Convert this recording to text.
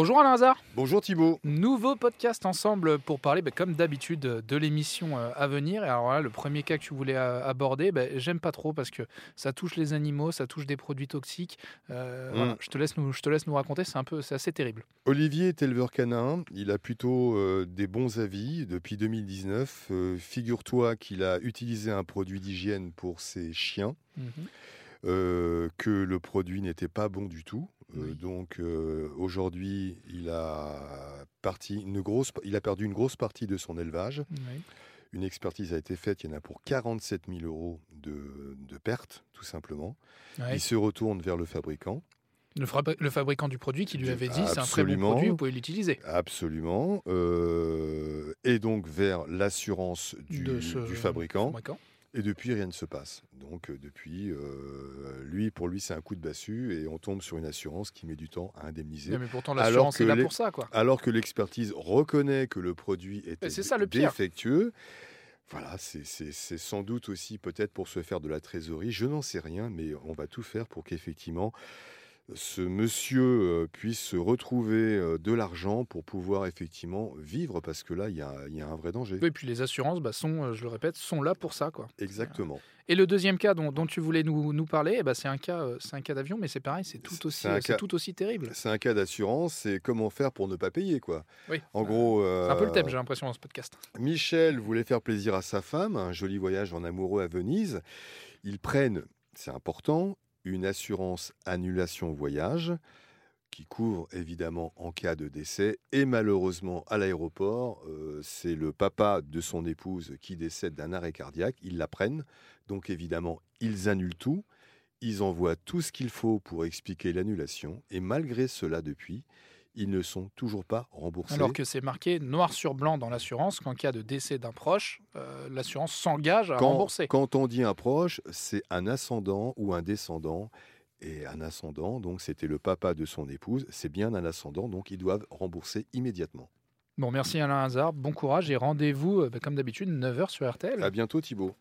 Bonjour Alain Hazard. Bonjour Thibault. Nouveau podcast ensemble pour parler, bah, comme d'habitude, de l'émission euh, à venir. Et alors là, le premier cas que tu voulais euh, aborder, bah, j'aime pas trop parce que ça touche les animaux, ça touche des produits toxiques. Euh, Mm. voilà, je, te laisse nous, je te laisse nous raconter, c'est un peu, c'est assez terrible. Olivier est éleveur canin. Il a plutôt euh, des bons avis depuis 2019. Euh, Figure-toi qu'il a utilisé un produit d'hygiène pour ses chiens, Mhm. que le produit n'était pas bon du tout. Euh, Oui. donc euh, aujourd'hui, il a parti une grosse, il a perdu une grosse partie de son élevage. Oui. Une expertise a été faite. Il y en a pour 47 000 euros de, de pertes, tout simplement. Ouais. Il se retourne vers le fabricant. Le, fabri- le fabricant du produit qui lui avait dit c'est un très bon produit, vous pouvez l'utiliser. Absolument. euh, et donc vers l'assurance du, fabricant. fabricant. Et depuis, rien ne se passe. Donc depuis, euh, lui, pour lui, c'est un coup de bassu et on tombe sur une assurance qui met du temps à indemniser. Mais pourtant, Alors l'assurance que est là pour ça. quoi. Alors que l'expertise reconnaît que le produit était c'est ça, le défectueux. Voilà, c'est sans doute aussi peut-être pour se faire de la trésorerie. Je n'en sais rien, mais on va tout faire pour qu'effectivement ce monsieur euh, puisse se retrouver euh, de l'argent pour pouvoir effectivement vivre, parce que là, il y a, il y a un vrai danger. Et puis les assurances bah, sont, euh, je le répète, sont là pour ça. quoi. Exactement. Et le deuxième cas dont, dont tu voulais nous, nous parler, eh ben, c'est un cas, c'est un cas d'avion, mais c'est pareil, c'est tout aussi, c'est tout terrible. C'est un cas d'assurance, c'est comment faire pour ne pas payer, quoi. Oui. En gros, C'est un peu le thème, j'ai l'impression, dans ce podcast. Michel voulait faire plaisir à sa femme, un joli voyage en amoureux à Venise. Ils prennent, c'est important, une assurance annulation voyage qui couvre évidemment en cas de décès. Et malheureusement, à l'aéroport, euh, c'est le papa de son épouse qui décède d'un arrêt cardiaque. Ils la prennent. Donc évidemment, ils annulent tout. Ils envoient tout ce qu'il faut pour expliquer l'annulation. Et malgré cela, depuis, ils ne sont toujours pas remboursés. Alors que c'est marqué noir sur blanc dans l'assurance qu'en cas de décès d'un proche, euh, l'assurance s'engage à quand, rembourser. quand on dit un proche, c'est un ascendant ou un descendant. Et un ascendant, donc c'était le papa de son épouse, c'est bien un ascendant, donc ils doivent rembourser immédiatement. Bon, merci Alain Hazard, bon courage et rendez-vous, euh, bah, comme d'habitude, 9h sur RTL. À bientôt Thibault.